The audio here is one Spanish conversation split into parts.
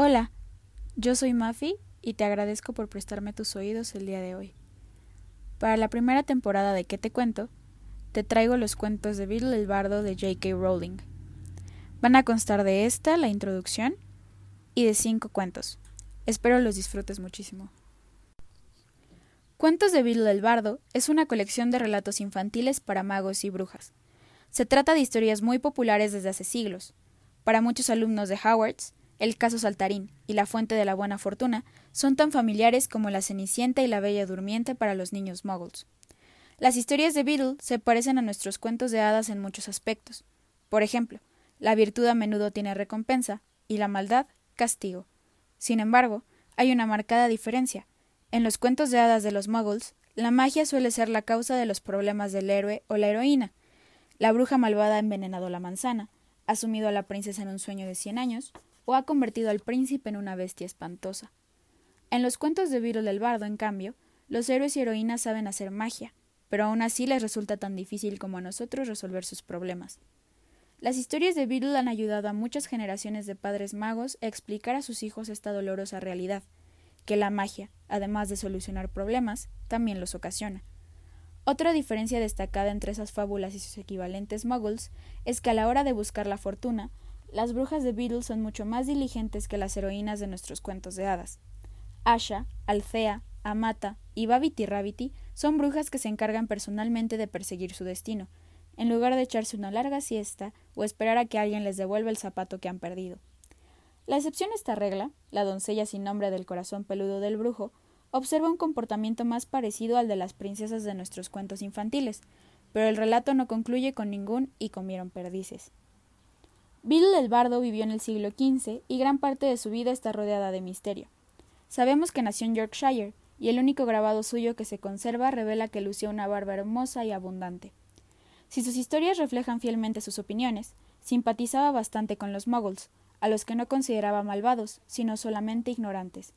Hola, yo soy Mafi y te agradezco por prestarme tus oídos el día de hoy. Para la primera temporada de ¿Qué te cuento? te traigo los cuentos de Bill el Bardo de J.K. Rowling. Van a constar de esta, la introducción, y de cinco cuentos. Espero los disfrutes muchísimo. Cuentos de Bill el Bardo es una colección de relatos infantiles para magos y brujas. Se trata de historias muy populares desde hace siglos. Para muchos alumnos de Howard's, el caso Saltarín y la fuente de la buena fortuna son tan familiares como la Cenicienta y la Bella Durmiente para los niños muggles. Las historias de Beetle se parecen a nuestros cuentos de hadas en muchos aspectos. Por ejemplo, la virtud a menudo tiene recompensa y la maldad castigo. Sin embargo, hay una marcada diferencia. En los cuentos de hadas de los muggles, la magia suele ser la causa de los problemas del héroe o la heroína. La bruja malvada ha envenenado la manzana, ha sumido a la princesa en un sueño de cien años, o ha convertido al príncipe en una bestia espantosa. En los cuentos de Virol del Bardo, en cambio, los héroes y heroínas saben hacer magia, pero aún así les resulta tan difícil como a nosotros resolver sus problemas. Las historias de Beetle han ayudado a muchas generaciones de padres magos a explicar a sus hijos esta dolorosa realidad, que la magia, además de solucionar problemas, también los ocasiona. Otra diferencia destacada entre esas fábulas y sus equivalentes muggles es que a la hora de buscar la fortuna, las brujas de Beatles son mucho más diligentes que las heroínas de nuestros cuentos de hadas. Asha, Alcea, Amata y Babity Rabbity son brujas que se encargan personalmente de perseguir su destino, en lugar de echarse una larga siesta o esperar a que alguien les devuelva el zapato que han perdido. La excepción a esta regla, la doncella sin nombre del corazón peludo del brujo, observa un comportamiento más parecido al de las princesas de nuestros cuentos infantiles, pero el relato no concluye con ningún y comieron perdices. Bill el Bardo vivió en el siglo XV y gran parte de su vida está rodeada de misterio. Sabemos que nació en Yorkshire, y el único grabado suyo que se conserva revela que lucía una barba hermosa y abundante. Si sus historias reflejan fielmente sus opiniones, simpatizaba bastante con los muggles, a los que no consideraba malvados, sino solamente ignorantes.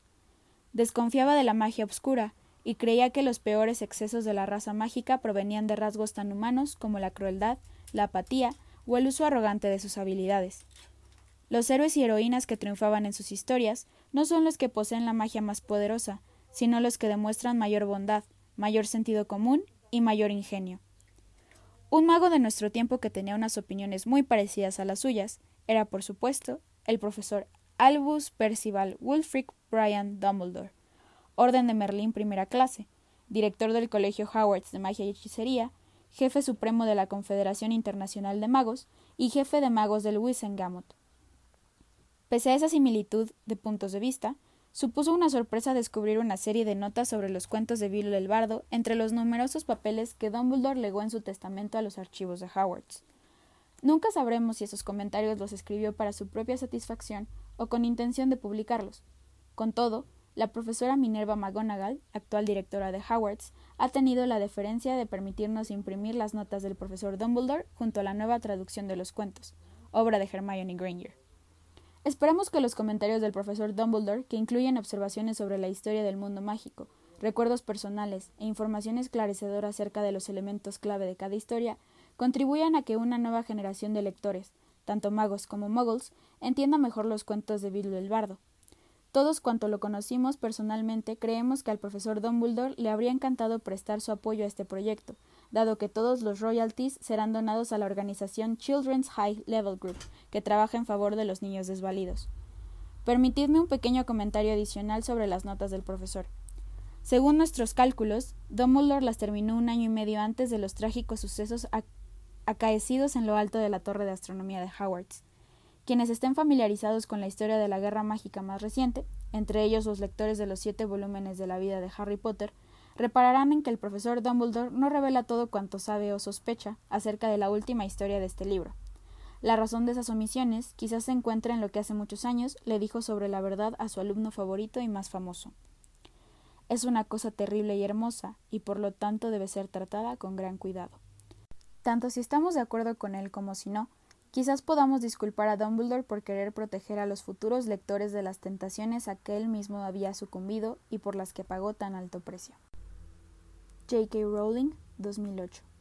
Desconfiaba de la magia obscura, y creía que los peores excesos de la raza mágica provenían de rasgos tan humanos como la crueldad, la apatía o el uso arrogante de sus habilidades. Los héroes y heroínas que triunfaban en sus historias no son los que poseen la magia más poderosa, sino los que demuestran mayor bondad, mayor sentido común y mayor ingenio. Un mago de nuestro tiempo que tenía unas opiniones muy parecidas a las suyas era, por supuesto, el profesor Albus Percival Wulfric Brian Dumbledore, Orden de Merlín primera clase, director del Colegio Howards de Magia y Hechicería, jefe supremo de la Confederación Internacional de Magos y jefe de magos del Wissengamot. Pese a esa similitud de puntos de vista, supuso una sorpresa descubrir una serie de notas sobre los cuentos de Bill el Bardo entre los numerosos papeles que Dumbledore legó en su testamento a los archivos de Howards. Nunca sabremos si esos comentarios los escribió para su propia satisfacción o con intención de publicarlos. Con todo, la profesora Minerva McGonagall, actual directora de Howards, ha tenido la deferencia de permitirnos imprimir las notas del profesor Dumbledore junto a la nueva traducción de los cuentos, obra de Hermione Granger. Esperamos que los comentarios del profesor Dumbledore, que incluyen observaciones sobre la historia del mundo mágico, recuerdos personales e información esclarecedora acerca de los elementos clave de cada historia, contribuyan a que una nueva generación de lectores, tanto magos como muggles, entienda mejor los cuentos de Bill el Bardo, todos cuanto lo conocimos personalmente creemos que al profesor Dumbledore le habría encantado prestar su apoyo a este proyecto, dado que todos los royalties serán donados a la organización Children's High Level Group, que trabaja en favor de los niños desvalidos. Permitidme un pequeño comentario adicional sobre las notas del profesor. Según nuestros cálculos, Dumbledore las terminó un año y medio antes de los trágicos sucesos acaecidos en lo alto de la torre de astronomía de Howards. Quienes estén familiarizados con la historia de la guerra mágica más reciente, entre ellos los lectores de los siete volúmenes de la vida de Harry Potter, repararán en que el profesor Dumbledore no revela todo cuanto sabe o sospecha acerca de la última historia de este libro. La razón de esas omisiones quizás se encuentre en lo que hace muchos años le dijo sobre la verdad a su alumno favorito y más famoso. Es una cosa terrible y hermosa, y por lo tanto debe ser tratada con gran cuidado. Tanto si estamos de acuerdo con él como si no, Quizás podamos disculpar a Dumbledore por querer proteger a los futuros lectores de las tentaciones a que él mismo había sucumbido y por las que pagó tan alto precio. J.K. Rowling, 2008